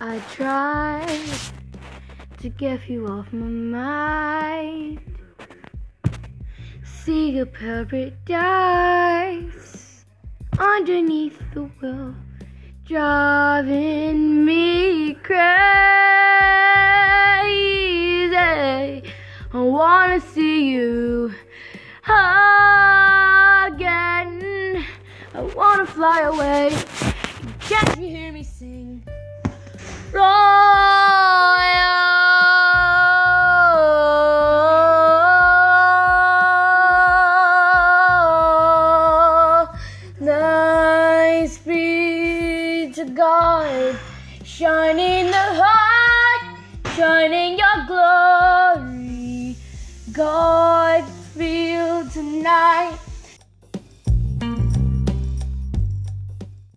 I tried to get you off my mind. See a paradise underneath the wheel, driving me crazy. I wanna see you again. I wanna fly away. Can't you hear me sing? To God, shining the heart, shining your glory. God feel tonight